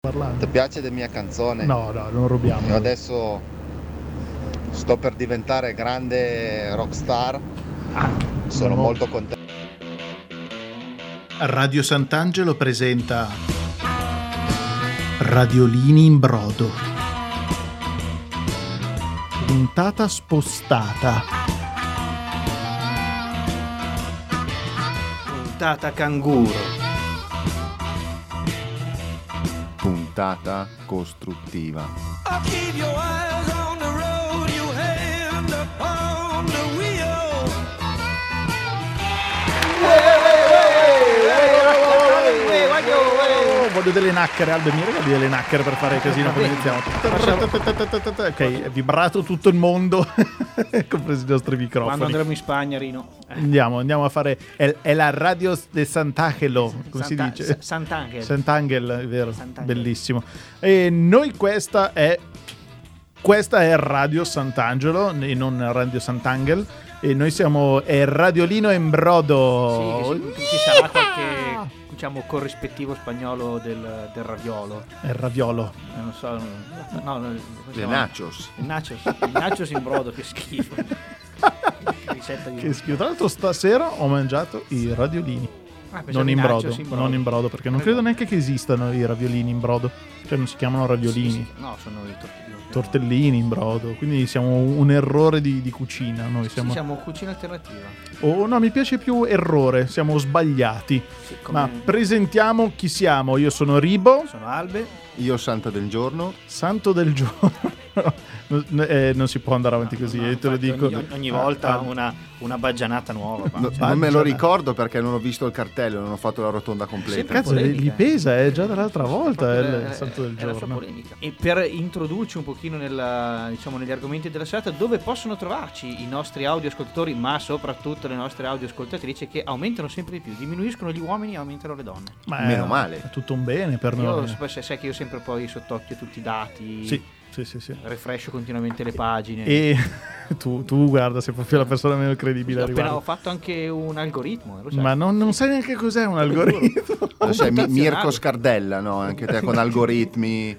Ti piace la mia canzone? No, no, non rubiamo. Io adesso sto per diventare grande rockstar. Sono no. molto contento. Radio Sant'Angelo presenta Radiolini in brodo. Puntata spostata. Puntata canguro. Puntata costruttiva. I'll voglio delle nacchere, Aldo, mi regali delle nacchere per fare casino come iniziamo. Ok, è vibrato tutto il mondo, compresi i nostri Quando microfoni. andremo in Spagna, Rino. Andiamo, andiamo a fare. È, la radio de Sant'Angelo, come si dice? Sa- Sant'Angelo. Sant'Angel, è vero, Sant'Angelo. bellissimo. E noi questa è questa è Radio Sant'Angelo e non Radio Sant'Angel e noi siamo è Radiolino in Sì, brodo. che ci, ci sarà qualche diciamo corrispettivo spagnolo del, del raviolo. È raviolo. Eh, non so. No, no, Le nachos. Il nachos. Il nachos in brodo, che schifo. Che ricetta di Che schifo. Tra l'altro stasera ho mangiato i radiolini. Ah, Non in brodo, in non in brodo, perché non credo neanche che esistano i raviolini in brodo. Cioè non si chiamano raviolini. Sì, sì. No, sono i tortellini. Tortellini in brodo, quindi siamo un errore di, di cucina. Noi Sì, siamo. siamo cucina alternativa. Oh, no, mi piace più errore, siamo sbagliati. Sì, come- Ma presentiamo chi siamo. Io sono Ribo, Sono albe. Io santa del giorno. santo del giorno. Non- eh, non si può andare avanti così, No, eh, te lo dico. Ogni, ogni volta Ah, ah, una, una baggianata nuova. No, Cioè, non me lo ricordo perché non ho visto il cartello, non ho fatto la rotonda completa. Cazzo, gli pesa, è già dall'altra volta è il santo del è la sua giorno. polemica. E per introdurci un pochino nella- diciamo, negli argomenti della serata, dove possono trovarci i nostri audioascoltatori, ma soprattutto le nostre audioascoltatrici che aumentano sempre di più, diminuiscono gli uomini e aumentano le donne. Ma è- Meno male. È tutto un bene per Io noi. sai sai che io sempre poi sott'occhio tutti i dati, Sì, sì, sì, sì. refresh continuamente le pagine. E tu, tu, guarda, sei proprio la persona meno credibile a Appena ho fatto anche un algoritmo, lo sai. Ma non, non sai neanche cos'è un algoritmo. Lo sai. Mirko Scardella, no? Anche te con algoritmi.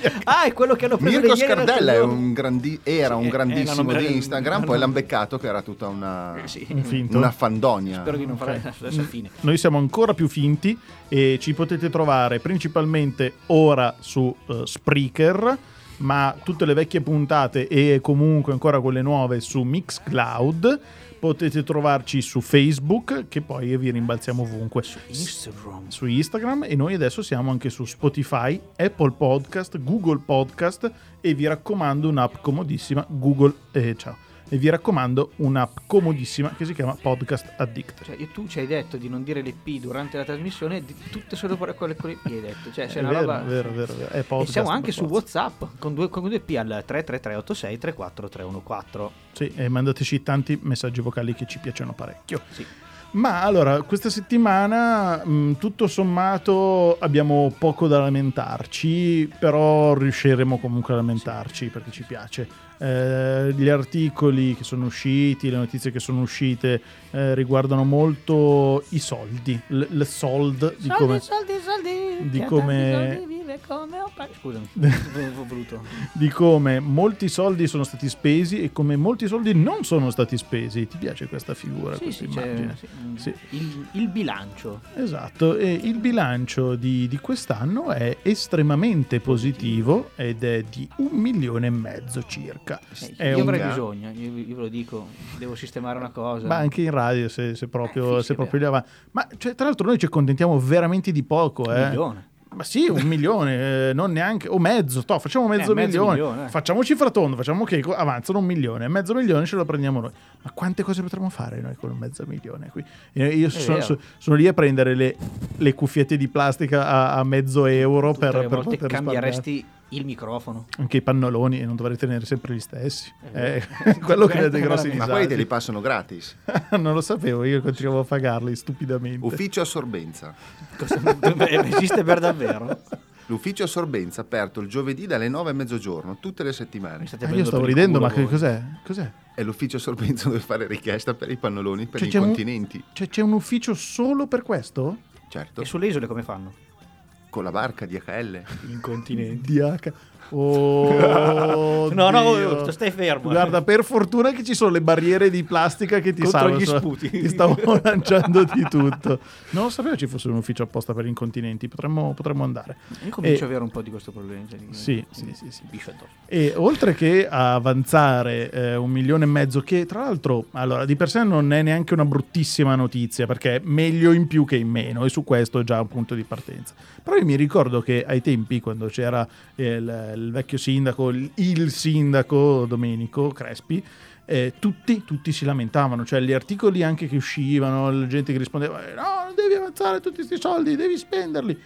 Ah, è quello che hanno preso Mirko Scardella un grandi- era Sì, un eh, grandissimo eh, di Instagram, poi l'hanno- beccato che era tutta una, Sì. Finto. una fandonia. Spero di non fare adesso fine. Noi siamo ancora più finti e ci potete trovare principalmente ora su eh, Spreaker, ma tutte le vecchie puntate e comunque ancora quelle nuove su Mixcloud. Potete trovarci su Facebook, che poi vi rimbalziamo ovunque. Instagram. Su Instagram e noi adesso siamo anche su Spotify, Apple Podcast, Google Podcast e vi raccomando un'app comodissima Google eh, ciao. E vi raccomando un'app comodissima che si chiama Podcast Addict. Cioè, io- tu ci hai detto di non dire le P durante la trasmissione, di tutte solo per quelle con le P hai detto. Cioè, c'è È una vero, roba... vero, vero, vero. È E podcast siamo anche su. WhatsApp con due, con due P al 33386 34314. Sì, e mandateci tanti messaggi vocali che ci piacciono parecchio. Sì. Ma allora, questa settimana mh, tutto sommato abbiamo poco da lamentarci, però riusciremo comunque a lamentarci perché ci piace. Eh, gli articoli che sono usciti, le notizie che sono uscite eh, riguardano molto i soldi, l- il sold di come, soldi, soldi, di come soldi come Scusami, ho voluto. di come molti soldi sono stati spesi e come molti soldi non sono stati spesi. Ti piace questa figura, Sì, questa sì, immagine? mm, Sì. Il, il bilancio. Esatto, e il bilancio di, di quest'anno è estremamente positivo ed è di un milione e mezzo circa. Eh, È io un- avrei bisogno, io, io ve lo dico, devo sistemare una cosa. Ma anche in radio se, se proprio, Eh, se proprio avanti. Ma cioè, tra l'altro noi ci accontentiamo veramente di poco. Un Eh. milione. Ma sì, un milione, eh, non neanche, o mezzo, toh, facciamo mezzo, Eh, mezzo milione, milione, eh. facciamo cifra tonda, facciamo che avanzano un milione, mezzo milione ce lo prendiamo noi. Ma quante cose potremmo fare noi con un mezzo milione qui? Io sono, vero. so- sono lì a prendere le, le cuffiette di plastica a, a mezzo euro Tutte per, per poter risparmiare. cambieresti il microfono. Anche i pannoloni e non dovrei tenere sempre gli stessi. È Eh, vero. quello che ha dei grossi Ma disagi. quelli te li passano gratis. non lo sapevo, io continuavo a pagarli stupidamente. Ufficio assorbenza. Cosa- Esiste per davvero? L'ufficio assorbenza aperto il giovedì dalle 9 a mezzogiorno, tutte le settimane. Ah, io stavo ridendo, ma che cos'è? Cos'è? È l'ufficio assorbenza dove fare richiesta per i pannoloni per Cioè, gli c'è un- continenti. Cioè, c'è un ufficio solo per questo? Certo, E sulle isole come fanno? Con la barca DHL. Incontinenti. DH. Oh, No, no, stai fermo. eh. Guarda, per fortuna che ci sono le barriere di plastica che ti salvano. gli sputi. Ti stavo lanciando di tutto. Non lo sapevo ci fosse un ufficio apposta per incontinenti. Potremmo, potremmo andare. Io comincio E- a avere un po' di questo problema. cioè, Sì, sì, sì, sì. E oltre che a avanzare eh, un milione e mezzo, che tra l'altro allora, di per sé non è neanche una bruttissima notizia, perché è meglio in più che in meno, e su questo è già un punto di partenza. Però io mi ricordo che ai tempi, quando c'era eh, il, il vecchio sindaco, il, sindaco Domenico Crespi, eh, tutti, tutti si lamentavano, cioè gli articoli anche che uscivano, la gente che rispondeva, eh, no, non devi avanzare tutti questi soldi, devi spenderli.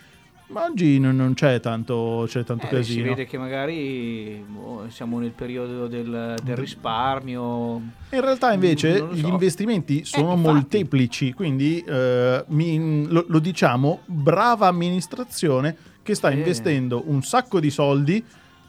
Ma oggi non, non c'è tanto, c'è tanto Eh, si casino. vede che magari boh, siamo nel periodo del, del risparmio. In realtà invece so. gli investimenti sono infatti. molteplici, quindi eh, mi- lo, lo diciamo, brava amministrazione che sta Eh. investendo un sacco di soldi.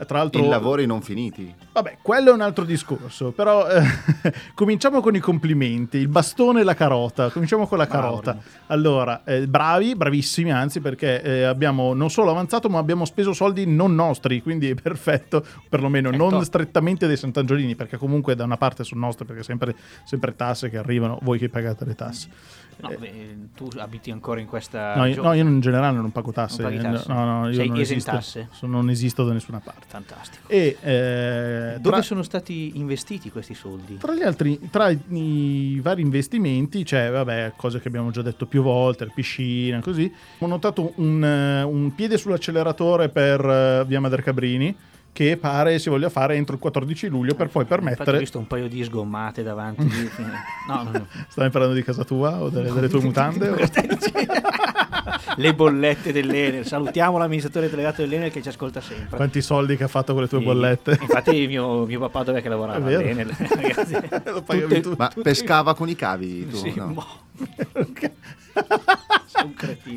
Tra l'altro, In lavori non finiti. vabbè, quello è un altro discorso. Però eh, cominciamo con i complimenti: il bastone e la carota. Cominciamo con la carota. Allora, eh, bravi, bravissimi, anzi, perché eh, abbiamo non solo avanzato, ma abbiamo speso soldi non nostri, quindi è perfetto, perlomeno Eh, non strettamente dei Sant'Angiolini, perché comunque da una parte sono nostre, perché sempre, sempre tasse che arrivano, voi che pagate le tasse. No, beh, tu abiti ancora in questa. Eh. No, io, no, io in generale non pago tasse. Non paghi tasse? No, no, io Sei non esisto, non esisto da nessuna parte. Fantastico. E eh, Dove tra- sono stati investiti questi soldi? Tra gli altri, tra i, vari investimenti c'è, vabbè, cose che abbiamo già detto più volte, la piscina, così. Ho notato un, eh, un piede sull'acceleratore per eh, Via Mader Cabrini che pare si voglia fare entro il 14 luglio per poi Infatti ho permettere... visto un paio di sgommate davanti. di- no, no, no. Stai parlando di casa tua o delle, delle tue mutande? o-? Le bollette dell'Enel. Salutiamo l'amministratore delegato dell'Enel che ci ascolta sempre. Quanti soldi che ha fatto con le tue Sì. bollette? Infatti mio, mio papà dov'è che lavorava? All'Enel. Ragazzi, Lo pagavi tu. Ma pescava con i cavi tu? Sì, no? mo.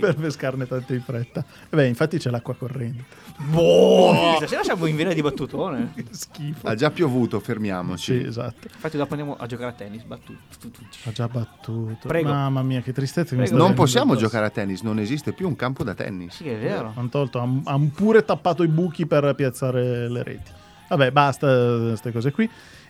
Per pescarne tanto in fretta. E beh, infatti c'è l'acqua corrente. Boh, stasera siamo in vena di battutone. Schifo. Ha già piovuto, fermiamoci. Sì, esatto. Infatti dopo andiamo a giocare a tennis. Battuto. Ha già battuto. Prego. Mamma mia, che tristezza. Non possiamo addosso. giocare a tennis, non esiste più un campo da tennis. Sì, è vero. Hanno tolto, han, han pure tappato i buchi per piazzare le reti. Vabbè, basta queste cose qui.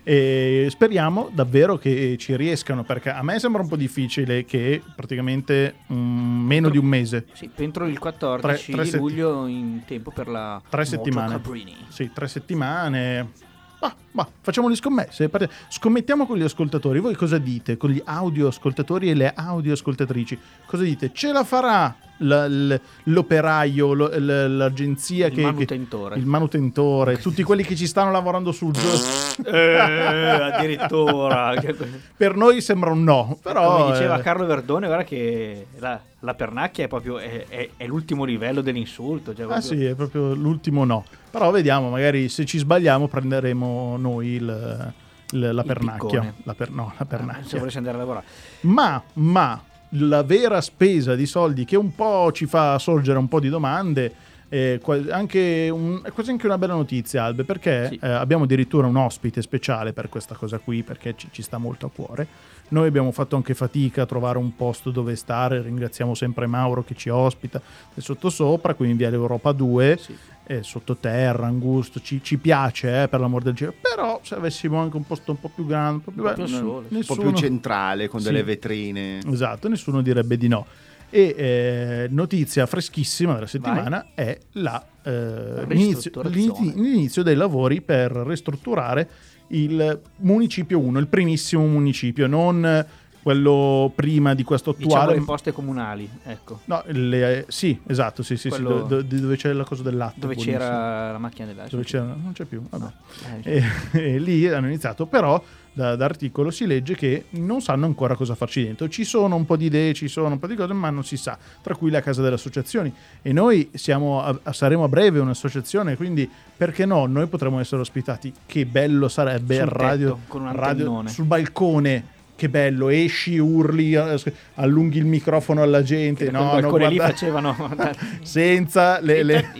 E speriamo davvero che ci riescano, perché a me sembra un po' difficile che praticamente mm, meno di un mese, Sì, entro il 14 Tre- tre di setti- luglio in tempo per la tre settimane. Cabrini. Sì, tre settimane. Ma, ma facciamo le scommesse. Scommettiamo con gli ascoltatori. Voi cosa dite? Con gli audio ascoltatori e le audio ascoltatrici. Cosa dite? Ce la farà la- l'operaio, l'agenzia Il che, che- manutentore. il manutentore, tutti quelli che ci stanno lavorando sul gioco. Eh, addirittura. Per noi sembra un no, però Come diceva eh, Carlo Verdone, guarda che la, la pernacchia è proprio è, è- è l'ultimo livello dell'insulto. Cioè Ah proprio- sì, è proprio l'ultimo no. Però vediamo, magari se ci sbagliamo prenderemo noi il- il- la pernacchia. La per- no, la Ah, pernacchia. se volessi andare a lavorare. Ma, ma la vera spesa di soldi che un po' ci fa sorgere un po' di domande eh, anche un- è quasi anche una bella notizia, Albe, perché Sì. eh, abbiamo addirittura un ospite speciale per questa cosa qui, perché ci, ci sta molto a cuore. Noi abbiamo fatto anche fatica a trovare un posto dove stare, ringraziamo sempre Mauro che ci ospita è sottosopra, qui in via Europa 2, Sì. È sottoterra, angusto, ci, ci piace eh, per l'amor del cielo, però se avessimo anche un posto un po' più grande, un po' più, bello, sole, Un po' nessuno- più centrale, con Sì. delle vetrine. Esatto, nessuno direbbe di no. E eh, notizia freschissima della settimana è la, eh, l'inizio, l'inizio dei lavori per ristrutturare il municipio 1, il primissimo municipio, non quello prima di questo Diciamo attuale. le imposte comunali, ecco. No, le- sì, esatto, sì, sì, sì, Quello- do- do- dove c'è la cosa del latte. Dove buonissimo. c'era la macchina dell'aria. Dove c'era, non c'è più, vabbè. Eh, E, e lì hanno iniziato, però da, da articolo si legge che non sanno ancora cosa farci dentro. Ci sono un po' di idee, ci sono un po' di cose, ma non si sa, tra cui la casa delle associazioni. E noi siamo a- saremo a breve un'associazione, quindi perché no? Noi potremmo essere ospitati. Che bello sarebbe Sul il radio, tetto, con un radio antennone. sul balcone. Che bello, esci, urli, allunghi il microfono alla gente. no, No, alcuni lì guarda- facevano senza le, le-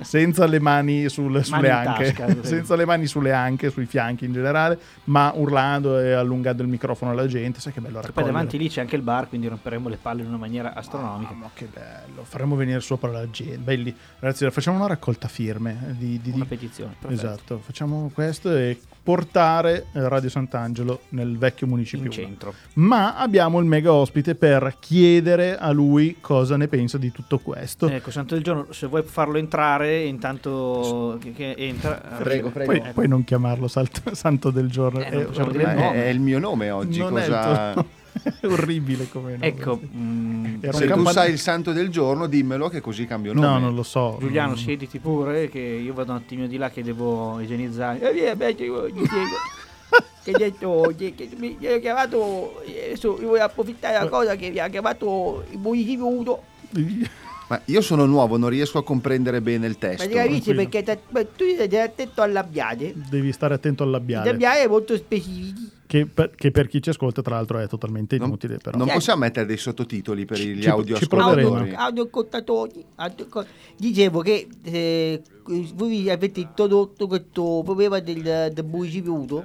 senza le mani sul- sulle anche, tasca, senza le mani sulle anche, sui fianchi in generale, ma urlando e allungando il microfono alla gente. Sai che bello Poi raccogliere. davanti lì c'è anche il bar, quindi romperemo le palle in una maniera astronomica. Ah, ma che bello, faremo venire sopra la gente. Belli. Ragazzi, facciamo una raccolta firme eh, di, di- Una di- petizione. perfetto. Esatto, facciamo questo e portare eh, Radio Sant'Angelo nel vecchio municipio. In 1. centro. Ma abbiamo il mega ospite per chiedere a lui cosa ne pensa di tutto questo. Ecco, Santo del Giorno, se vuoi farlo entrare, intanto che, entra. Prego, prego. Puoi, Ecco. puoi non chiamarlo salto- Santo del giorno. Eh, è orribile. dire Ma no. è, è il mio nome oggi. Non è il cosa... è orribile come nome. Ecco, mm, Era un Se tu campan- sai il santo del giorno, dimmelo che così cambio nome. No, non lo so. Giuliano, Mm. siediti pure, che io vado un attimino di là che devo igienizzare. E via, beh, io gli spiego. Che detto, che, che mi mi ha chiamato, eh, adesso io voglio approfittare della cosa che mi ha chiamato il municipio Udo. Ma io sono nuovo, non riesco a comprendere bene il Ma testo. ti capisci perché ma tu devi stare attento al labiale. Devi stare attento al I labiale. labiali molto specifici. Che per, che per chi ci ascolta, tra l'altro, è totalmente Non, inutile. Però. non possiamo mettere dei sottotitoli per gli ci- audio ci proveremo. ascoltatori. Audio, audioco- Dicevo che eh, voi avete introdotto questo problema del, del municipio.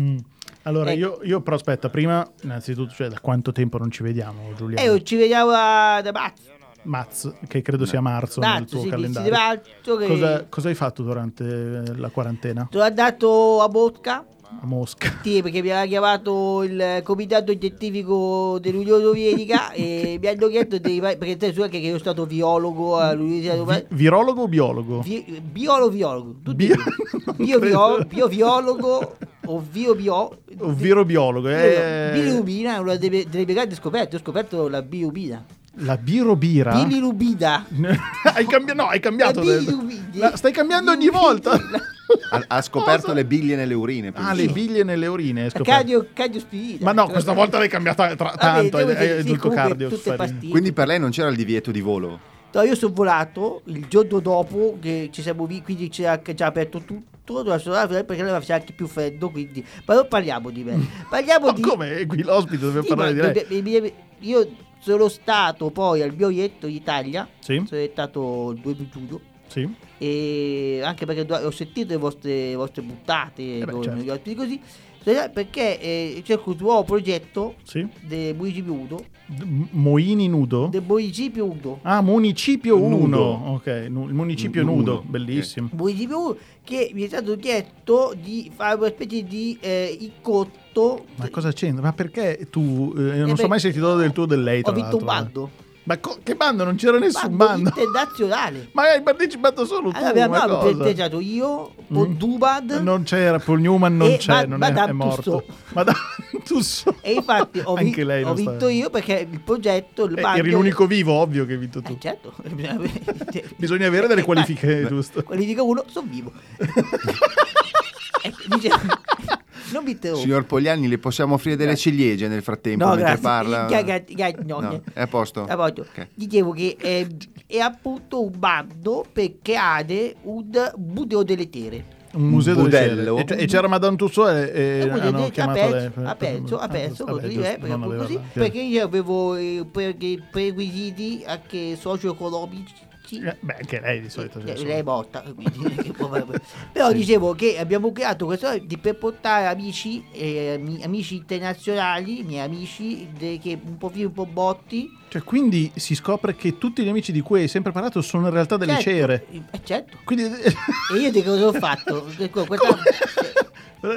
Mm. Allora, Ecco. io, io però aspetta, prima, innanzitutto, cioè, da quanto tempo non ci vediamo, Giuliano? E io ci vediamo a- da marzo. Maz, che credo sia marzo nel Marzo, tuo sì, calendario. marzo. Che... Cosa, cosa hai fatto durante eh, la quarantena Sono andato a Mosca. A Mosca? Sì, perché mi aveva chiamato il comitato scientifico dell'Unione Sovietica e mi hanno chiesto dei, perché te anche che io sono stato biologo all'Università Vi- Europea. virologo o biologo? Vi- biolo biologo tutti Bio- bio, bio, bio biologo o bio Ovvero biologo. Eh, bilirubina è una delle, delle mie grandi scoperte ho scoperto la bilirubina la birobira? bilirubina hai cambiato? No, hai cambiato. La. La- stai cambiando ogni volta. Ha, ha scoperto Cosa? le biglie nelle urine. Ah, penso. le biglie nelle urine. scoperto. cardio, cardiospirina Ma no, questa volta l'hai cambiata tra- tanto. Vabbè, hai sì, aggiunto comunque cardio. Quindi per lei non c'era il divieto di volo. No, io sono volato il giorno dopo che ci siamo vi, quindi ci ha già aperto tutto perché allora faceva anche più freddo quindi ma non parliamo di me parliamo Ma di come? È qui l'ospite, dobbiamo Sì, parlare di lei. io sono stato poi al mio ietto in Italia Sì, sono stato il 2 di giugno sì. e anche perché do- ho sentito le vostre, le vostre buttate Eh beh, certo. così perché eh, c'è un nuovo progetto sì. del municipio Udo D- Moini nudo? del municipio Udo Ah, municipio 1. Nudo. Ok, nu- il municipio Nudo. nudo, bellissimo. municipio Udo che mi è stato chiesto di fare una specie di eh, incotto Ma cosa c'entra? Ma perché tu eh, non Eh so beh, mai sentito del tuo del lei? ho vinto un l'altro, eh. bando Ma co- che bando? Non c'era nessun bando. internazionale Ma hai partecipato solo tu. allora abbiamo ma abbiamo festeggiato io con Mm. Dubad Non c'era, Paul Newman non c'è, Ma- non è, Madame è morto. Tussauds. Madame Tussauds. e infatti ho, vi- ho sta- vinto io perché il progetto il Eh, bando eri l'unico vivo, ovvio che hai vinto tu. eh, certo Bisogna avere delle Eh, qualifiche, giusto? qualifica uno sono vivo Ecco, dice- non mi interrompo Signor Pogliani, le possiamo offrire delle ciliegie nel frattempo no mentre grazie parla? Ga- ga- ga- no, No, è a posto? A posto. Ok. Dicevo che eh, è appunto un bando per creare un museo delle tere. Un museo del budello. cielo. E, e c'era Madame Tussauds e, e E quindi hanno ha chiamato per- ha perso, ha Ah, così, giusto, eh, perché, non appunto aveva- così, perché io avevo i prerequisiti anche socio-economici Botti. Eh, Beh, anche lei di solito. Sì, lei è morta, quindi però dicevo che abbiamo creato questo di- per portare amici, eh, ami- amici internazionali, miei amici, de- che un po' più un po' botti. Cioè, quindi si scopre che tutti gli amici di cui hai sempre parlato sono in realtà delle Certo, cere. eh, certo. Quindi E io di cosa ho fatto? Ecco, questa-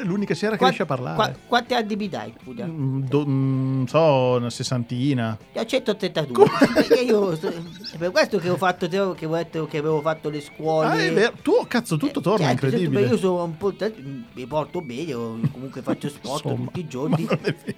l'unica sera che qua- riesce a parlare. qua- quanti anni mi dai? Scusa? Mm, do- mm, so, una sessantina. A 182 perché io è per questo che ho fatto che ho detto che avevo fatto le scuole Ah, è vero. Tu, cazzo, tutto Eh, torna, certo, certo, incredibile. perché io sono un po' mi porto bene comunque faccio sport Insomma, tutti i giorni.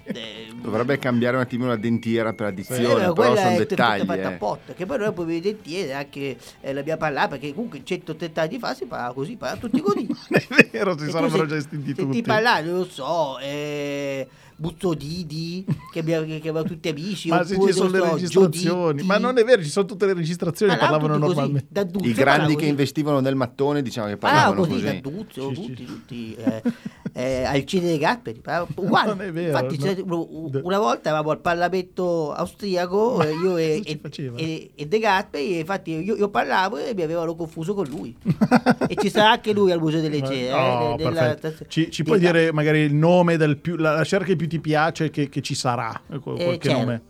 Eh, Dovrebbe cambiare un attimino la dentiera per eh, addizione, però però sono dettagli. fatta eh. apposta che poi noi poi vedete anche eh, l'abbiamo parlato perché comunque 180 anni fa si parlava così parlava tutti così È vero, si E sarebbero già estinti senti tutti. parlare non lo so eh, Buzzodidi che abbiamo, che abbiamo tutti amici Ma se ci sono non le so, registrazioni, Giuditti. ma non è vero, ci sono tutte le registrazioni, Parlavano parlavano così, normalmente. da Duzio I grandi che così. investivano nel mattone diciamo che Ah, parlavano così, così. da Duzio, Sì, tutti, sì. tutti, eh, eh, Alcide De Gasperi, uguale. Non è vero, Infatti, no. una volta eravamo al Parlamento austriaco, Ma eh, io e, e- e- e De Gasperi, e infatti io, io parlavo e mi avevano confuso con lui. e ci sarà anche lui al Museo delle Cere. eh, Oh, nella- perfetto. Ci, ci puoi dire magari il nome del più, la, la cera che più ti piace che, che ci sarà? Eh, Eh, Qualche Cher. nome?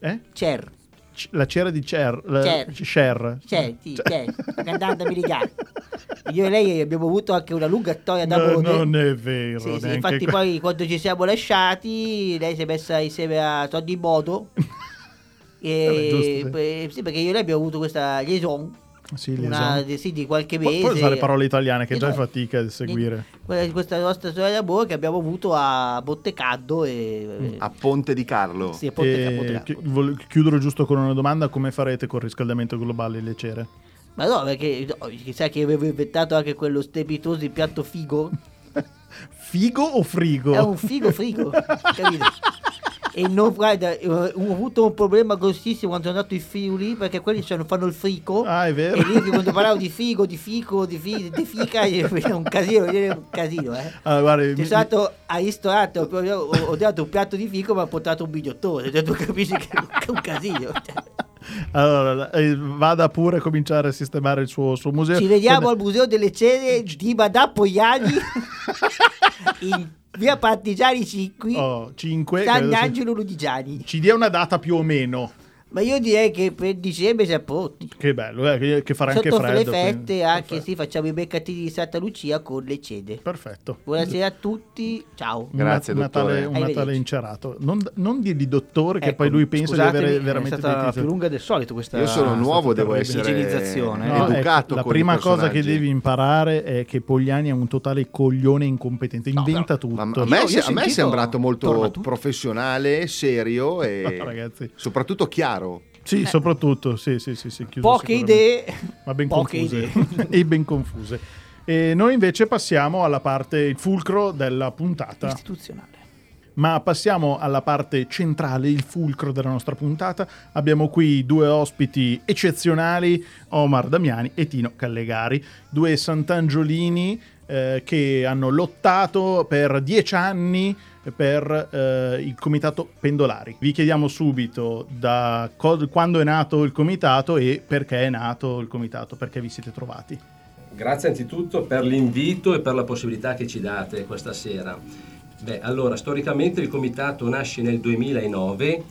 Eh? Cher, C- La cera di Cher. la- Cher. Cher. Cher, sì, Cioè- Cher, cantante americana. Io e lei abbiamo avuto anche una lunga storia No, d'amore. non è vero. Sì, sì, infatti que- poi quando ci siamo lasciati lei si è messa insieme a Tony Bodo Vabbè, giusto, e, sì. sì, perché io e lei abbiamo avuto questa liaison Sì, una, di, sì, di qualche mese Puoi usare parole italiane che già è fatica a seguire. Quella- questa nostra storia d'amore che abbiamo avuto a Bottecaddo e Mm. A Ponte di Carlo. sì, a Ponte- a E Bottecaddo. chi- vol- chiudere giusto con una domanda: come farete col riscaldamento globale le cere? ma no perché no, chissà che avevo inventato anche quello strepitoso piatto figo Figo o frigo? È un figo frigo, capito? E non, guarda, eh, ho avuto un problema grossissimo quando sono andato in Friuli perché quelli cioè, fanno il frico. Ah, è vero. E lì quando parlavo di figo, di fico, di, fi, di fica, è un casino, è un casino, eh. Ah, guarda, mi- Sono stato al ristorante, ho, ho, ho dato un piatto di fico, ma ho portato un bigliottone. Cioè, tu capisci che è un casino. cioè. Allora, eh, vada pure a cominciare a sistemare il suo, suo museo. Ci vediamo Con- al Museo delle Cere di Madà Pogliani in via Partigiani 5, Oh, 5. credo sia- Sant'Angelo Ludigiani. Ci dia una data più o meno. Ma io direi che per dicembre siamo pronti. Che bello, eh, che- che farà anche Sotto freddo. le feste quindi- anche Perfetto. sì, facciamo i mercatini di Santa Lucia con le cede. Perfetto. Buonasera a tutti, ciao. Un Grazie, Nat- Natale, dottore. un Natale incerato. Non, non dirgli dottore, che Ecco, poi lui pensa di avere è veramente stata dei titoli. più lunga del solito questa Io sono nuovo, devo essere No, educato ecco, la prima cosa che devi imparare è che Pogliani è un totale coglione incompetente, inventa tutto. Ma a me, Io- io a me è sembrato molto professionale, serio e Ragazzi. soprattutto chiaro. Sì, soprattutto, sì, sì, sì, sì, chiuso Poche idee, ma ben poche confuse. idee. e ben confuse. E noi invece passiamo alla parte, il fulcro della puntata. istituzionale. Ma passiamo alla parte centrale, il fulcro della nostra puntata. Abbiamo qui due ospiti eccezionali, Omar Damiani e Tino Callegari, due sant'angiolini eh, che hanno lottato per dieci anni per eh, il comitato Pendolari. Vi chiediamo subito da co- quando è nato il comitato e perché è nato il comitato, perché vi siete trovati. Grazie anzitutto per l'invito e per la possibilità che ci date questa sera. Beh, allora, storicamente il comitato nasce nel 2009,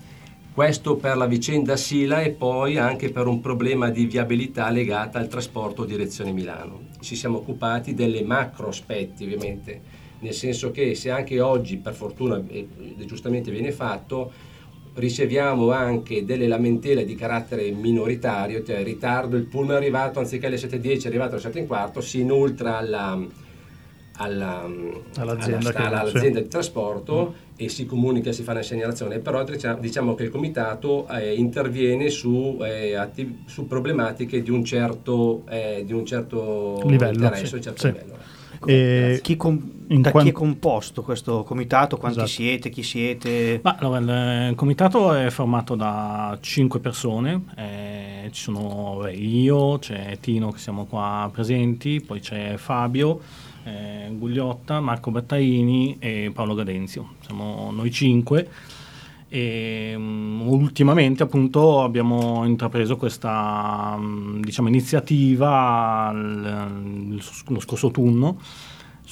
questo per la vicenda Sila e poi anche per un problema di viabilità legata al trasporto direzione Milano. Ci siamo occupati delle macro aspetti, ovviamente, nel senso che se anche oggi, per fortuna, e giustamente viene fatto, riceviamo anche delle lamentele di carattere minoritario, cioè ritardo, il pullman è arrivato anziché alle 7.10 è arrivato alle 7 e un quarto, si inoltra alla, alla- All'azienda alla- che- all'azienda di trasporto e si comunica, si fa una segnalazione, però diciamo- diciamo che il comitato eh, interviene su, eh, attiv- su problematiche di un certo, eh, di un certo Livello, interesse, sì, un certo sì. livello. E- Chi com- in da quan- chi è composto questo comitato? Quanti Esatto. siete? Chi siete? Ma, allora, il comitato è formato da cinque persone, eh, ci sono beh, io, c'è Tino che siamo qua presenti, poi c'è Fabio, eh, Gugliotta, Marco Battaini e Paolo Gadenzio, siamo noi cinque. E mm, ultimamente appunto abbiamo intrapreso questa mm, diciamo, iniziativa l- lo scorso autunno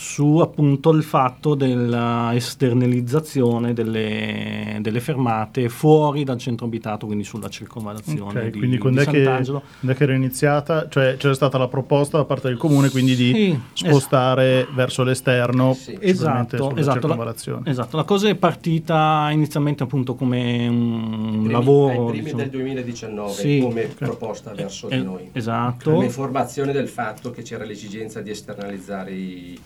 su appunto il fatto dell'esternalizzazione delle, delle fermate fuori dal centro abitato, quindi sulla circonvallazione Ok, di, quindi di quando è, che, Sant'Angelo. quando è che era iniziata? Cioè c'era stata la proposta da parte del comune quindi di Sì, spostare verso l'esterno Sì. Esatto, sulla esatto, la, circonvallazione. esatto. La cosa è partita inizialmente appunto come un Primi- lavoro ai primi diciamo, del 2019 Sì. come proposta verso eh, di noi. Esatto. Come informazione del fatto che c'era l'esigenza di esternalizzare i-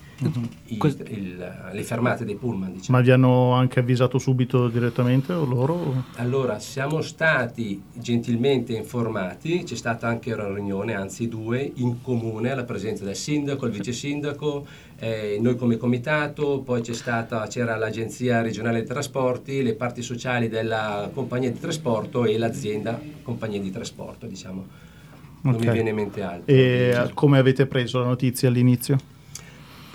i- Quest- il- le fermate dei pullman. Diciamo. Ma vi hanno anche avvisato subito direttamente o loro? Allora, siamo stati gentilmente informati, c'è stata anche una riunione, anzi due, in comune, alla presenza del sindaco, il vice sindaco, eh, noi come comitato, poi c'è stata, c'era l'agenzia regionale dei trasporti, le parti sociali della compagnia di trasporto e l'azienda compagnia di trasporto, diciamo. Non Ok. mi viene in mente altro. E come avete preso la notizia all'inizio?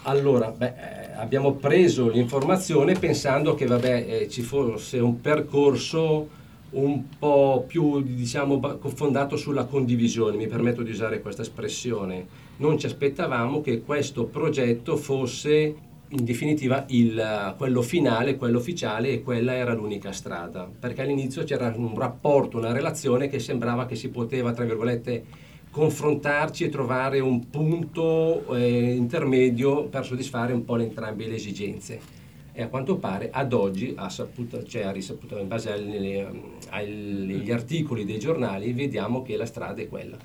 Allora, beh, eh, abbiamo preso l'informazione pensando che vabbè, eh, ci fosse un percorso un po' più diciamo, fondato sulla condivisione, mi permetto di usare questa espressione. Non ci aspettavamo che questo progetto fosse in definitiva il, quello finale, quello ufficiale e quella era l'unica strada, perché all'inizio c'era un rapporto, una relazione che sembrava che si poteva, tra virgolette, confrontarci e trovare un punto eh, intermedio per soddisfare un po' le, entrambe le esigenze. E a quanto pare ad oggi ha saputo, cioè ha risaputo in base alle- agli articoli dei giornali, vediamo che la strada è quella.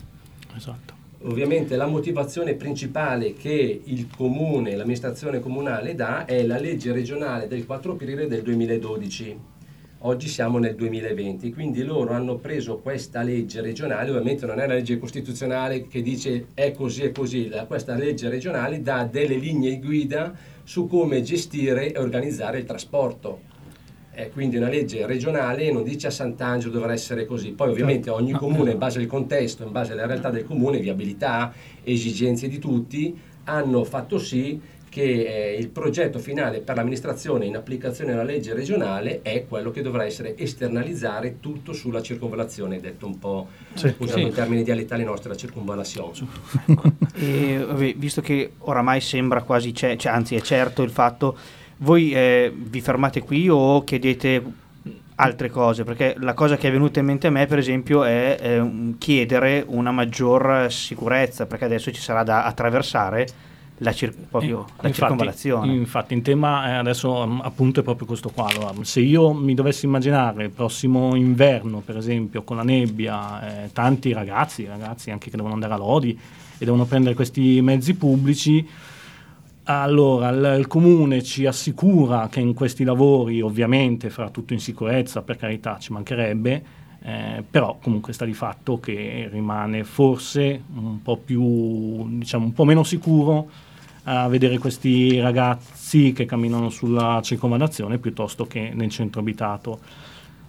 Esatto. Ovviamente la motivazione principale che il comune, l'amministrazione comunale dà è la legge regionale del 4 aprile del 2012. Oggi siamo nel 2020, quindi loro hanno preso questa legge regionale, ovviamente non è una legge costituzionale che dice è così e così, questa legge regionale dà delle linee guida su come gestire e organizzare il trasporto. È quindi una legge regionale e non dice a Sant'Angelo dovrà essere così. Poi ovviamente ogni comune, in base al contesto, in base alla realtà del comune, viabilità, esigenze di tutti, hanno fatto sì che eh, il progetto finale per l'amministrazione in applicazione alla legge regionale è quello che dovrà essere esternalizzare tutto sulla circonvallazione, detto un po' Sì. usando Sì. in termini dialettali nostri, la circonvallazione. E, vabbè, visto che oramai sembra quasi, c'è, cioè, anzi è certo il fatto, voi eh, vi fermate qui o chiedete altre cose? Perché la cosa che è venuta in mente a me, per esempio, è eh, chiedere una maggior sicurezza, perché adesso ci sarà da attraversare la, cir- proprio, Eh, la infatti, circonvallazione. Infatti, in tema eh, adesso mm, appunto è proprio questo qua. Allora, se io mi dovessi immaginare il prossimo inverno, per esempio, con la nebbia, eh, tanti ragazzi, ragazzi anche che devono andare a Lodi e devono prendere questi mezzi pubblici, allora il, il comune ci assicura che in questi lavori ovviamente farà tutto in sicurezza, per carità ci mancherebbe, eh, però comunque sta di fatto che rimane forse un po' più, diciamo, un po' meno sicuro a vedere questi ragazzi che camminano sulla circonvallazione piuttosto che nel centro abitato.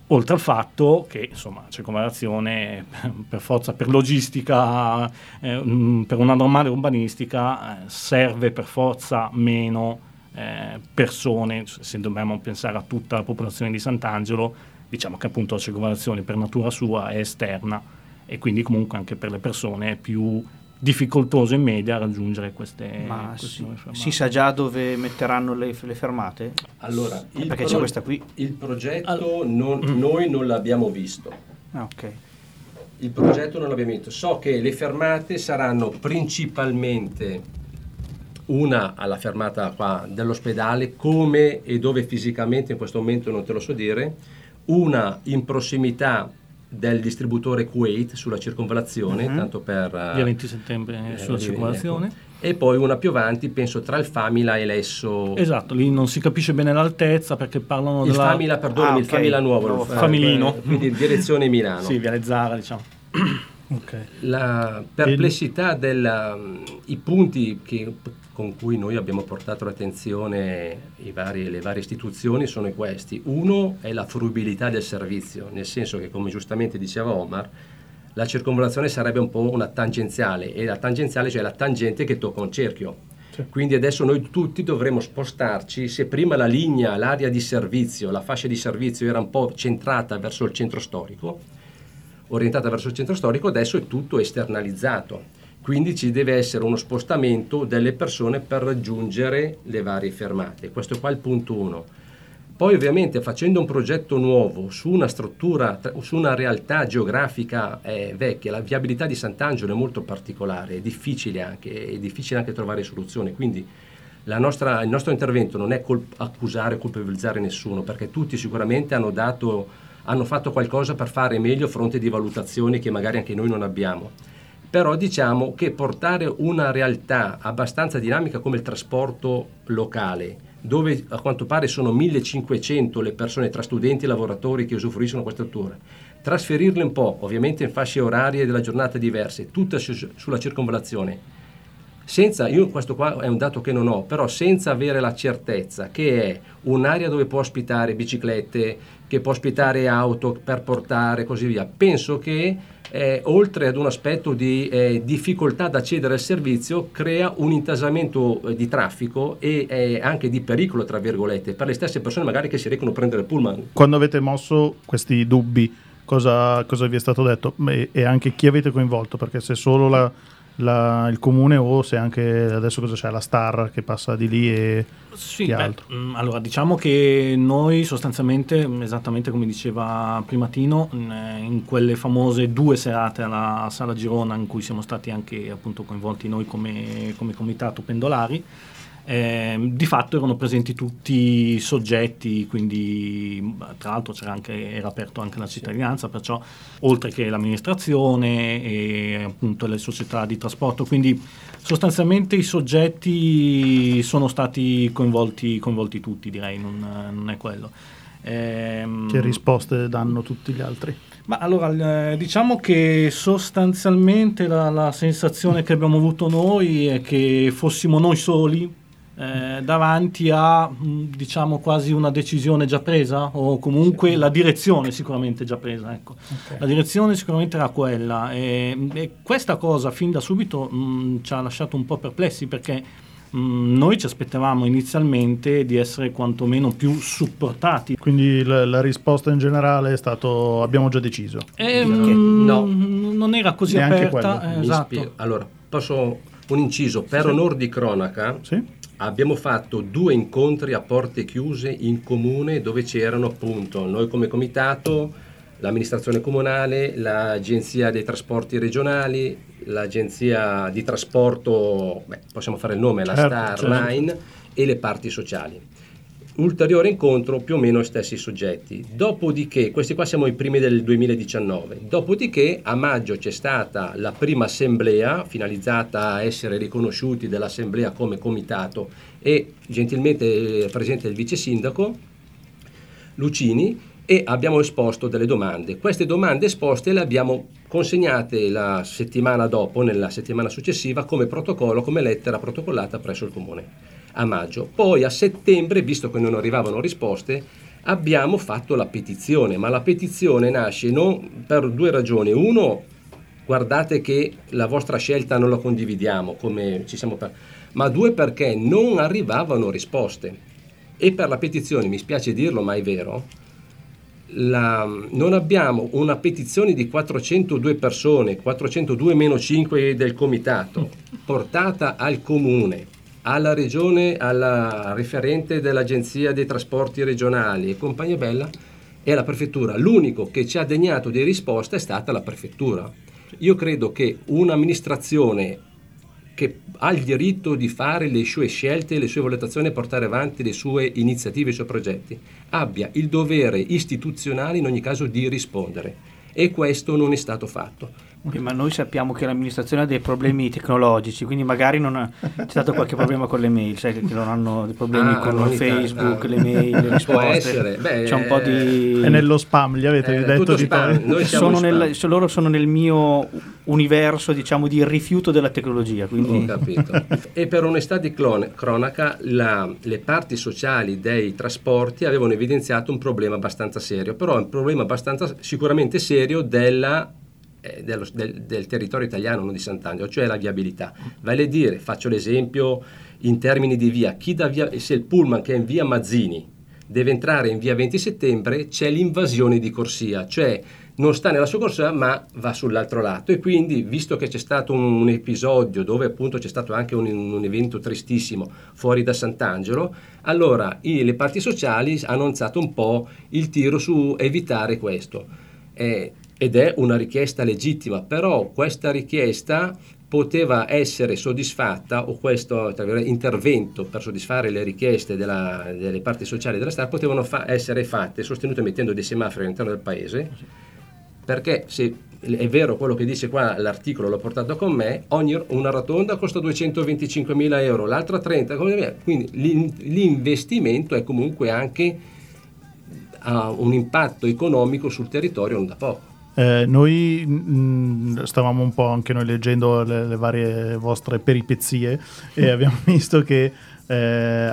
Oltre al fatto che insomma, la circonvallazione per forza, per logistica, eh, mm, per una normale urbanistica, eh, serve per forza meno eh, persone, cioè, se dobbiamo pensare a tutta la popolazione di Sant'Angelo, diciamo che appunto la circonvallazione per natura sua è esterna e quindi comunque anche per le persone è più difficoltoso in media raggiungere queste, Ma queste si, nuove fermate. si sa già dove metteranno le, le fermate? Allora, il, Perché pro- c'è questa qui. il progetto non- noi non l'abbiamo visto. Ah, ok. Il progetto non l'abbiamo visto. So che le fermate saranno principalmente una alla fermata qua dell'ospedale, come e dove fisicamente in questo momento non te lo so dire, una in prossimità del distributore Kuwait sulla circonvallazione, Mhm. tanto per... eh, via 20 settembre eh, sulla lì, circolazione. ecco. E poi una più avanti, penso tra il Famila e l'Esso. Esatto, lì non si capisce bene l'altezza perché parlano Il della... Famila, perdonami, Ah, il ok. Famila nuovo. Nuovo il- Familino. eh, Quindi direzione Milano. Sì, via Zara, diciamo. Ok. La perplessità dei punti che- con cui noi abbiamo portato l'attenzione i vari- le varie istituzioni sono questi. Uno è la fruibilità del servizio, nel senso che, come giustamente diceva Omar, la circonvallazione sarebbe un po' una tangenziale e la tangenziale cioè la tangente che tocca un cerchio. Quindi adesso noi tutti dovremo spostarci, se prima la linea, l'area di servizio, la fascia di servizio era un po' centrata verso il centro storico, orientata verso il centro storico, adesso è tutto esternalizzato. Quindi ci deve essere uno spostamento delle persone per raggiungere le varie fermate. Questo qua è il punto 1. Poi ovviamente facendo un progetto nuovo su una struttura, su una realtà geografica eh, vecchia, la viabilità di Sant'Angelo è molto particolare, è difficile anche, è difficile anche trovare soluzioni. Quindi nostra- il nostro intervento non è colp- accusare colpevolizzare nessuno, perché tutti sicuramente hanno, dato, hanno fatto qualcosa per fare meglio a fronte di valutazioni che magari anche noi non abbiamo. Però diciamo che portare una realtà abbastanza dinamica come il trasporto locale, dove a quanto pare sono 1500 le persone tra studenti e lavoratori che usufruiscono questa struttura, trasferirle un po', ovviamente in fasce orarie della giornata diverse, tutte su- sulla circonvallazione, senza, io questo qua è un dato che non ho, però senza avere la certezza che è un'area dove può ospitare biciclette, che può ospitare auto per portare e così via, penso che eh, oltre ad un aspetto di eh, difficoltà ad accedere al servizio, crea un intasamento eh, di traffico e eh, anche di pericolo, tra virgolette, per le stesse persone magari che si recano a prendere il pullman. Quando avete mosso questi dubbi, cosa, cosa vi è stato detto? Beh, E anche chi avete coinvolto? Perché se solo la- la- il comune o se anche adesso cosa c'è, la Star che passa di lì e Sì, chi beh, altro? mh, allora diciamo che noi sostanzialmente, mh, esattamente come diceva prima Tino, mh, eh, in quelle famose due serate alla Sala Girona in cui siamo stati anche appunto coinvolti noi come, come comitato pendolari, ehm, di fatto erano presenti tutti i soggetti, quindi tra l'altro c'era anche, era aperto anche la cittadinanza, perciò oltre che l'amministrazione e appunto le società di trasporto, quindi sostanzialmente i soggetti sono stati coinvolti, coinvolti tutti, direi, non, non è quello. Ehm, Che risposte danno tutti gli altri? ma allora, eh, diciamo che sostanzialmente la, la sensazione che abbiamo avuto noi è che fossimo noi soli eh, davanti a, mh, diciamo, quasi una decisione già presa, o comunque la direzione sicuramente già presa. Ecco. La direzione sicuramente era quella. E, e questa cosa fin da subito mh, ci ha lasciato un po' perplessi perché mh, noi ci aspettavamo inizialmente di essere quantomeno più supportati Quindi la, la risposta in generale è stato abbiamo già deciso. Eh, mm, No. non era così Neanche aperta. eh, esatto. Allora, posso un inciso, per onor di cronaca, Sì? Abbiamo fatto due incontri a porte chiuse in comune dove c'erano appunto noi come comitato, l'amministrazione comunale, l'agenzia dei trasporti regionali, l'agenzia di trasporto, beh, possiamo fare il nome, la Certo, Star certo. E le parti sociali. Ulteriore incontro più o meno gli stessi soggetti. Dopodiché, questi qua siamo i primi del 2019, dopodiché a maggio c'è stata la prima assemblea finalizzata a essere riconosciuti dall'assemblea come comitato e gentilmente presente il vice sindaco Lucini e abbiamo esposto delle domande. Queste domande esposte le abbiamo consegnate la settimana dopo, nella settimana successiva, come protocollo, come lettera protocollata presso il comune a maggio. Poi a settembre, visto che non arrivavano risposte, abbiamo fatto la petizione, ma la petizione nasce non per due ragioni. Uno, guardate che la vostra scelta non la condividiamo, come ci siamo per... ma due perché non arrivavano risposte. E per la petizione, mi spiace dirlo, ma è vero, la- non abbiamo una petizione di 402 persone, 402 meno 5 del comitato, portata al comune, alla regione, alla referente dell'agenzia dei trasporti regionali e compagnia bella e alla prefettura. L'unico che ci ha degnato di risposta è stata la prefettura. Io credo che un'amministrazione che ha il diritto di fare le sue scelte, le sue valutazioni e portare avanti le sue iniziative, i suoi progetti, abbia il dovere istituzionale in ogni caso di rispondere. E questo non è stato fatto. Eh, Ma noi sappiamo che l'amministrazione ha dei problemi tecnologici, quindi magari non ha- c'è stato qualche problema con le mail, sai che non hanno dei problemi Ah, con Facebook, ah. le mail, le Può risposte. essere, beh, C'è un po' di... È nello spam, gli avete Eh, detto di spam. Sono nel- loro sono nel mio universo, diciamo, di rifiuto della tecnologia, Ho quindi capito. e per onestà di clone- cronaca, la- le parti sociali dei trasporti avevano evidenziato un problema abbastanza serio, però è un problema abbastanza sicuramente serio della, eh, dello- del, del territorio italiano, non di Sant'Angelo, cioè la viabilità. Vale a dire, faccio l'esempio, in termini di via, chi da via, se il pullman che è in via Mazzini deve entrare in via 20 settembre, c'è l'invasione di corsia, cioè non sta nella sua corsia ma va sull'altro lato e quindi visto che c'è stato un, un episodio dove appunto c'è stato anche un, un evento tristissimo fuori da Sant'Angelo, allora i- le parti sociali hanno alzato un po' il tiro su evitare questo. Eh, ed è una richiesta legittima, però questa richiesta poteva essere soddisfatta o questo intervento per soddisfare le richieste della- delle parti sociali della strada potevano fa- essere fatte sostenute mettendo dei semafori all'interno del paese perché se è vero quello che dice qua l'articolo l'ho portato con me ogni, una rotonda costa 225 mila euro l'altra 30 come me. quindi l'in- l'investimento è comunque anche ha un impatto economico sul territorio non da poco Eh, noi mh, stavamo un po' anche noi leggendo le, le varie vostre peripezie e abbiamo visto che eh,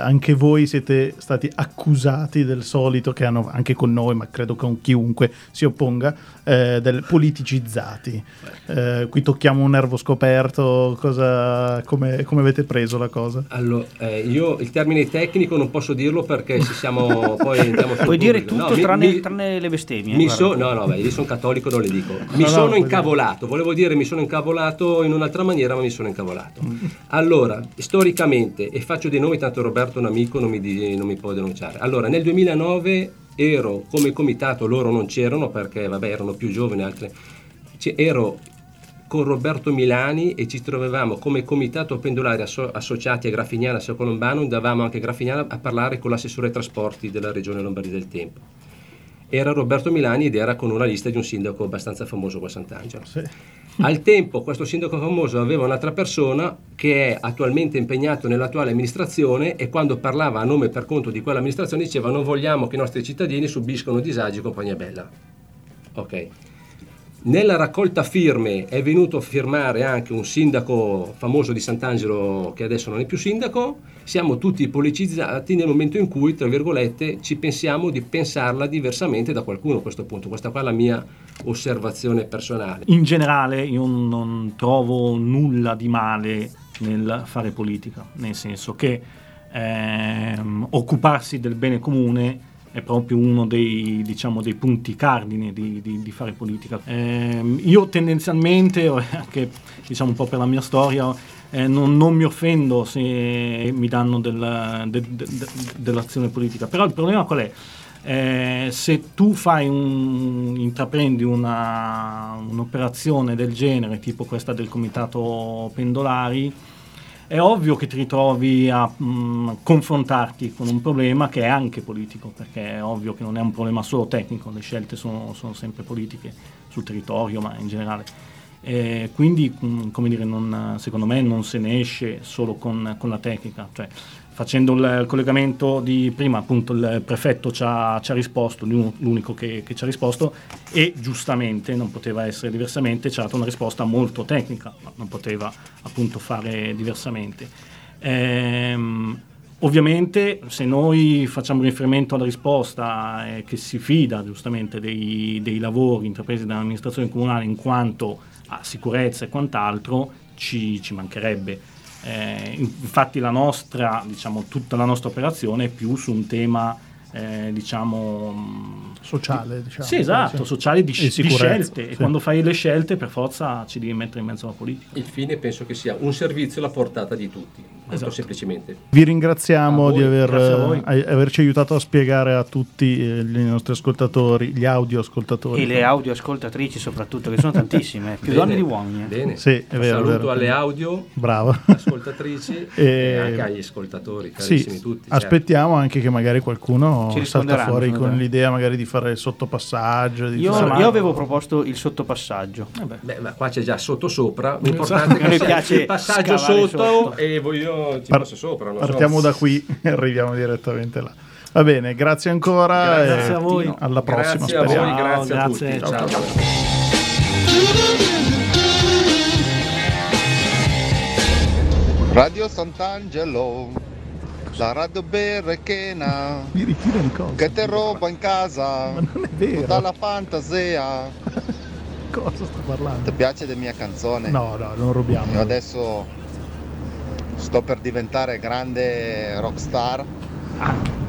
anche voi siete stati accusati del solito che hanno anche con noi, ma credo con chiunque si opponga, eh, del politicizzati. Eh, qui tocchiamo un nervo scoperto, cosa, come, come avete preso la cosa? Allora, eh, io il termine tecnico non posso dirlo perché se siamo poi andiamo Puoi dire pubblico. tutto No, tranne, mi- tranne le bestemmie. Mi so- no, no, beh, io sono cattolico, non le dico. Mi no, sono puoi incavolato, volevo dire mi sono incavolato in un'altra maniera, ma mi sono incavolato. Allora, storicamente, e faccio dei nomi, tanto Roberto è un amico, non mi, non mi può denunciare. Allora, nel 2009 ero come comitato, loro non c'erano perché, vabbè, erano più giovani, altre. C- ero con Roberto Milani e ci trovavamo come comitato pendolari asso- associati a Grafignana e Colombano, andavamo anche a Grafignana a parlare con l'assessore ai trasporti della regione Lombardia del Tempo. Era Roberto Milani ed era con una lista di un sindaco abbastanza famoso qua a Sant'Angelo. Sì. Al tempo questo sindaco famoso aveva un'altra persona che è attualmente impegnato nell'attuale amministrazione e quando parlava a nome per conto di quell'amministrazione diceva non vogliamo che i nostri cittadini subiscano disagi e compagnia bella. Ok. Nella raccolta firme è venuto a firmare anche un sindaco famoso di Sant'Angelo che adesso non è più sindaco. Siamo tutti politicizzati nel momento in cui, tra virgolette, ci pensiamo di pensarla diversamente da qualcuno a questo punto. Questa qua è la mia osservazione personale. In generale io non trovo nulla di male nel fare politica, nel senso che ehm, occuparsi del bene comune è proprio uno dei, diciamo, dei punti cardine di, di- di fare politica. Ehm, io tendenzialmente, anche diciamo un po' per la mia storia, eh, non, non mi offendo se mi danno del- de- de- de- dell'azione politica, però il problema qual è? Eh, se tu fai un, intraprendi una- un'operazione del genere, tipo questa del comitato pendolari, è ovvio che ti ritrovi a mh, confrontarti con un problema che è anche politico, perché è ovvio che non è un problema solo tecnico, le scelte sono, sono sempre politiche sul territorio, ma in generale. Eh, quindi, mh, come dire, non- secondo me non se ne esce solo con, con la tecnica. Cioè, facendo il collegamento di prima, appunto, il prefetto ci ha, ci ha risposto, l'u- l'unico che, che ci ha risposto, e giustamente, non poteva essere diversamente, ci ha dato una risposta molto tecnica, ma non poteva appunto fare diversamente. Ehm, ovviamente se noi facciamo riferimento alla risposta eh, che si fida giustamente dei, dei lavori intrapresi dall'amministrazione comunale in quanto a sicurezza e quant'altro, ci, ci mancherebbe. Eh, infatti la nostra, diciamo, tutta la nostra operazione è più su un tema, eh, diciamo... mh, Sociale, diciamo. sì, esatto, Sì. sociale di, di scelte. sì. E quando fai le scelte, per forza ci devi mettere in mezzo alla politica. Il fine penso che sia un servizio alla portata di tutti, molto Esatto. semplicemente. Vi ringraziamo di aver, a eh, averci aiutato a spiegare a tutti eh, i nostri ascoltatori, gli audio ascoltatori. E le audio ascoltatrici soprattutto, che sono tantissime, più Bene, donne di uomini. eh. Bene. Sì, è vero, Saluto vero. alle audio Bravo. ascoltatrici E- e anche agli ascoltatori, carissimi Sì, tutti. certo. aspettiamo anche che magari qualcuno Ci salta fuori con l'idea magari di fare il sottopassaggio. Di Io, fare- io avevo proposto il sottopassaggio. Beh, ma qua c'è già sotto sopra, l'importante è A che noi sia piace il passaggio sotto, sotto. e voi io ci Par- passo sopra. non so. Partiamo da qui e arriviamo direttamente là. Va bene, grazie ancora. Grazie e a voi. Alla prossima, Grazie a speriamo. voi, grazie a Grazie, tutti. ciao, ciao. Radio Sant'Angelo, la radio berrechena, Mi ritiro di cosa? che te roba in casa, Ma non è vero. tutta la fantasia. Cosa sto Ti parlando? piace la mia canzone? No, no, non rubiamo. Io adesso sto per diventare grande rockstar.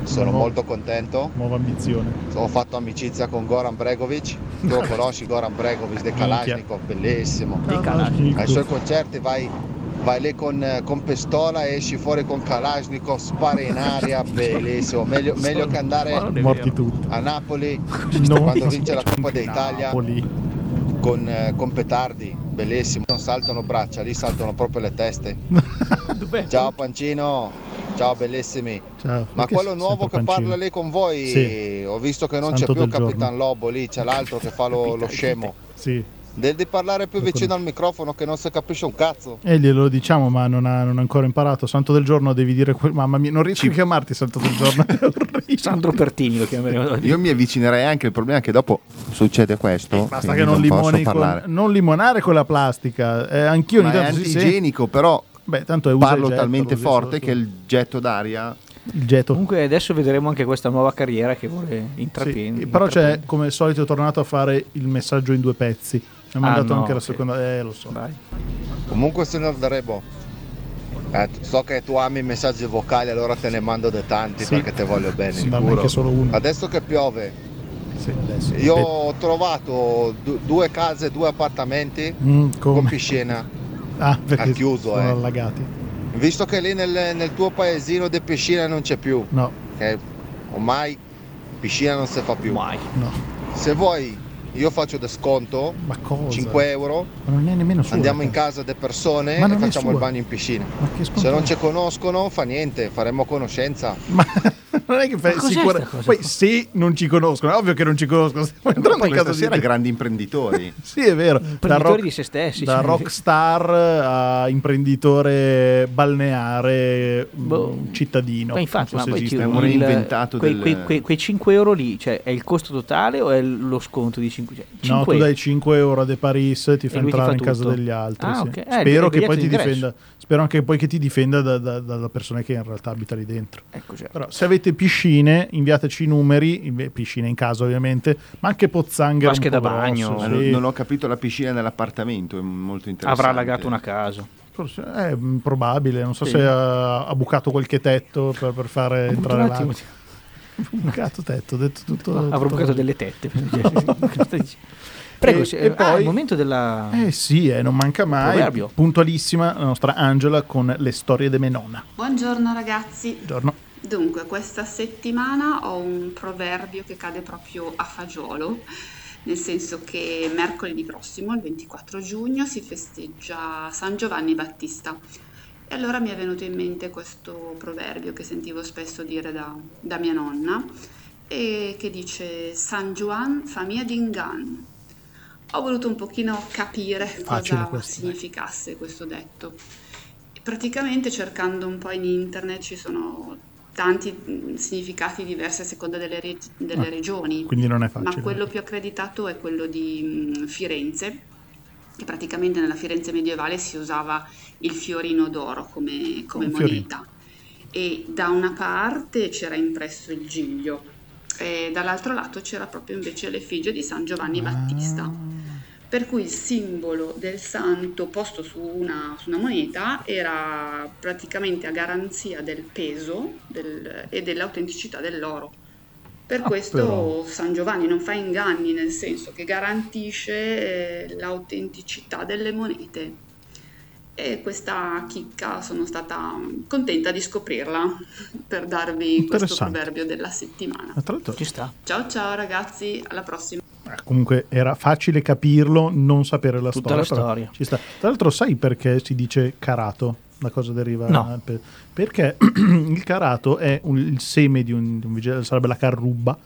Sono No. molto contento. Nuova ambizione. Ho fatto amicizia con Goran Bregovic. Tu lo conosci Goran Bregovic Minchia. Kalashnikov, bellissimo. Di Kalashnikov. Ai suoi concerti vai, vai lì con, con pistola e esci fuori con Kalashnikov, spara in aria, bellissimo. Meglio, meglio che andare Morti tutti. a Napoli No. quando vince la Coppa d'Italia con, eh, con petardi, bellissimo. Non saltano braccia, lì saltano proprio le teste. Ciao Pancino, ciao bellissimi. Ciao. Ma quello nuovo che Pancino? parla lì con voi, Sì. ho visto che non Santo c'è più Capitan giorno. Lobo lì, c'è l'altro che fa lo, lo scemo. Sì. Devi parlare più vicino al microfono che non si capisce un cazzo. E glielo diciamo, ma non ha, non ha ancora imparato. Santo del giorno devi dire. que- Mamma mia, non riesco a chiamarti Santo del giorno. È. Sandro Pertini lo chiameremo. Io mi avvicinerei anche, il problema è che dopo succede questo. Basta quindi che non, limoni con, non limonare con la plastica. Eh, anch'io ogni Ma è tanto sì, sì. antigenico, però Beh, tanto è usa parlo talmente forte che il getto d'aria Il getto. Comunque adesso vedremo anche questa nuova carriera che vuole Sì, intraprendere. però c'è, come al solito, è tornato a fare il messaggio in due pezzi. Mi ha Ah, mandato no, anche la ok. seconda. Eh, lo so. Comunque signor Darebo, eh, so che tu ami i messaggi vocali, allora te ne mando de tanti Sì. perché te voglio bene. Sì, neanche solo uno. Adesso che piove, Sì, adesso. io ho trovato du- due case, due appartamenti Mm, come? con piscina. Ah, perché ha chiuso, sono eh. allagati. Visto che lì nel, nel tuo paesino di piscina non c'è più, No, che ormai piscina non si fa più. Mai. no. Se vuoi, io faccio da sconto, Ma cosa? 5 euro, Ma non è nemmeno sua. andiamo in casa delle persone Ma e facciamo il bagno in piscina. Ma che Se non sconto ci conoscono, fa niente, faremo conoscenza. Ma non è che fai Ma sicura- Poi se non ci conoscono, è ovvio che non ci conoscono. Stiamo entrando in casa di grandi imprenditori. Sì, è vero. Da, Imprenditori rock- di se stessi. da cioè. rockstar a imprenditore balneare mm, Boh. cittadino. Ma infatti, Non ma so se poi È un il- reinventato quei, del- quei, quei- quei 5 euro lì, cioè è il costo totale o è lo sconto di 5? Cioè, No, 5 tu dai 5 euro a De Paris, ti fa E lui ti entrare fa in casa degli altri. Ah, sì. ok. Eh, Spero che poi ti difenda. Spero anche poi che ti difenda da- da- dalla persona che in realtà abita lì dentro. Ecco, cioè. Però se avete piscine, inviateci i numeri, piscine in casa ovviamente, ma anche pozzanghere Vasche da bagno. sì. non ho capito la piscina nell'appartamento, è molto interessante. Avrà allagato una casa. Forse- È mm, probabile, non so Sì. se ha, ha bucato qualche tetto per, per fare entrare un l'acqua. Bucato tetto, ho detto tutto. Avrò tutto- bucato delle tette. Prego, E- se- e ah, poi- il momento della... Eh sì, eh, non manca mai. Proverbio. Puntualissima la nostra Angela con le storie de Menona. Buongiorno ragazzi. Buongiorno. Dunque, questa settimana ho un proverbio che cade proprio a fagiolo, nel senso che mercoledì prossimo, il 24 giugno, si festeggia San Giovanni Battista. E allora mi è venuto in mente questo proverbio che sentivo spesso dire da, da mia nonna e che dice San Juan famiglia d'ingan. Ho voluto un pochino capire Facile cosa questo, significasse questo detto. Praticamente cercando un po' in internet ci sono tanti mh, significati diversi a seconda delle, re- delle Ah, regioni, Quindi non è ma facile. quello più accreditato è quello di mh, Firenze, che praticamente nella Firenze medievale si usava il fiorino d'oro come, come moneta e da una parte c'era impresso il giglio e dall'altro lato c'era proprio invece l'effigie di San Giovanni Battista. Per cui il simbolo del santo posto su una, su una moneta era praticamente a garanzia del peso del- e dell'autenticità dell'oro. Per Ah, questo però. San Giovanni non fa inganni, nel senso che garantisce eh, l'autenticità delle monete. E questa chicca sono stata contenta di scoprirla per darvi questo proverbio della settimana. Ma tra l'altro, Ci sta. Ciao ciao ragazzi, alla prossima. Comunque era facile capirlo, non sapere la Tutta storia. la storia. ci sta. Tra l'altro, sai perché si dice carato? Da cosa deriva? No. Per- Perché il carato è un- il seme di un, di un sarebbe la carruba,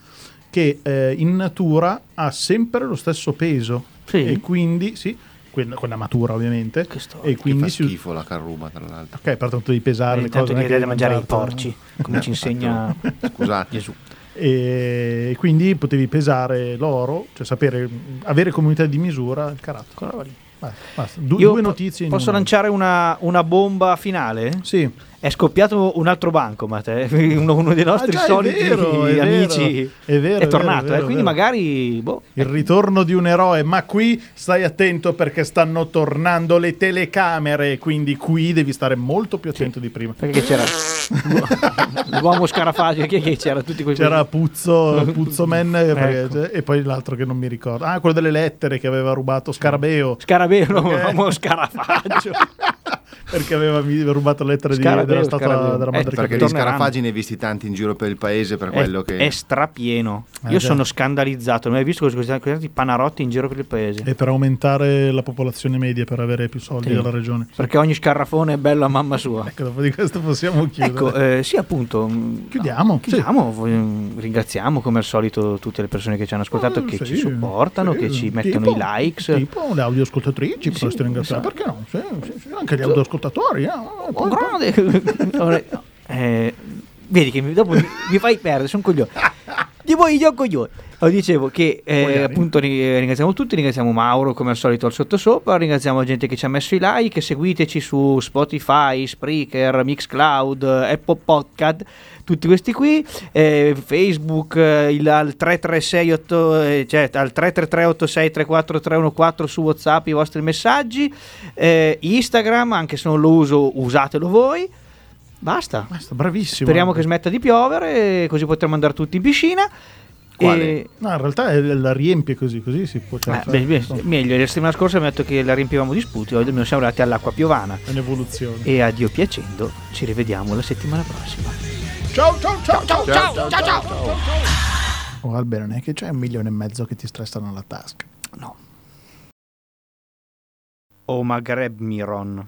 che eh, in natura ha sempre lo stesso peso. Sì. E quindi, sì, quella, quella matura ovviamente. Che storia. E quindi fa si, schifo la carruba, tra l'altro. Ok, pertanto devi pesare Ogni le tanto cose. non è gli dai che da mangiare ai mangiartelo. porci, come ci insegna Scusate. Gesù. E quindi potevi pesare l'oro, cioè sapere, avere come unità di misura il roba lì. Basta. Du- due notizie in Posso una. lanciare una, una bomba finale? Sì, È scoppiato un altro banco, Matteo. Uno, uno dei nostri Ah, già, è soliti vero, è vero. amici È vero, è tornato. vero, è eh, quindi vero. magari. Boh, Il ritorno di un eroe, ma qui stai attento perché stanno tornando le telecamere, quindi qui devi stare molto più attento di prima. perché c'era l'uomo scarafaggio, chi è che c'era? Tutti quei C'era Puzzo, Puzzo Man eh, Ecco. e poi l'altro che non mi ricordo. Ah, quello delle lettere che aveva rubato Scarabeo. Scarabeo, Perché- l'uomo scarafaggio. perché aveva rubato le lettere di- Scarabeo, della statua Scarabeo. della Eh, madre Perché di scarafaggi ne hai visti tanti in giro per il paese per È, quello che... è strapieno. Eh, Io già. sono scandalizzato. Non hai visto questi questi panarotti in giro per il paese? E per aumentare la popolazione media, per avere più soldi Sì. dalla regione. Perché ogni scarrafone è bello a mamma sua. Ecco, dopo di questo possiamo chiudere. Ecco, eh, sì, appunto. Chiudiamo, no, sì. chiudiamo. Mh, Ringraziamo come al solito tutte le persone che ci hanno ascoltato, Eh, che sì, ci supportano, sì. che ci mettono Tipo- i likes. Tipo le audioascoltatrici, Sì, potresti ringraziare. esatto. Perché no? Sì, sì, sì, Anche gli audioascoltatori. Eh. Un Poi- grande. Eh, vedi che mi- dopo mi, mi fai perdere, sono coglione. Di voi io coglione. Lo dicevo che eh, appunto ri- ringraziamo tutti, ringraziamo Mauro come al solito al sottosopra, ringraziamo la gente che ci ha messo i like, seguiteci su Spotify, Spreaker, Mixcloud, Apple Podcast, tutti questi qui, eh, Facebook, eh, il, al 3368, eh, cioè al 333-8634-314 su Whatsapp i vostri messaggi, eh, Instagram, anche se non lo uso, usatelo voi. Basta. Basta, bravissimo. Speriamo che smetta di piovere, così potremo andare tutti in piscina. Quale? E- No, in realtà la riempie così, così si può eh, cercare. beh, beh, meglio, la settimana scorsa detto che la riempivamo di sputi, oggi almeno siamo arrivati all'acqua piovana. È un'evoluzione. E a Dio piacendo, ci rivediamo la settimana prossima. Ciao, ciao, ciao, ciao, Ciao, ciao, ciao, ciao. Oh, Albert, non è che c'è un milione e mezzo che ti stressano alla tasca. No. O Maghreb Miron.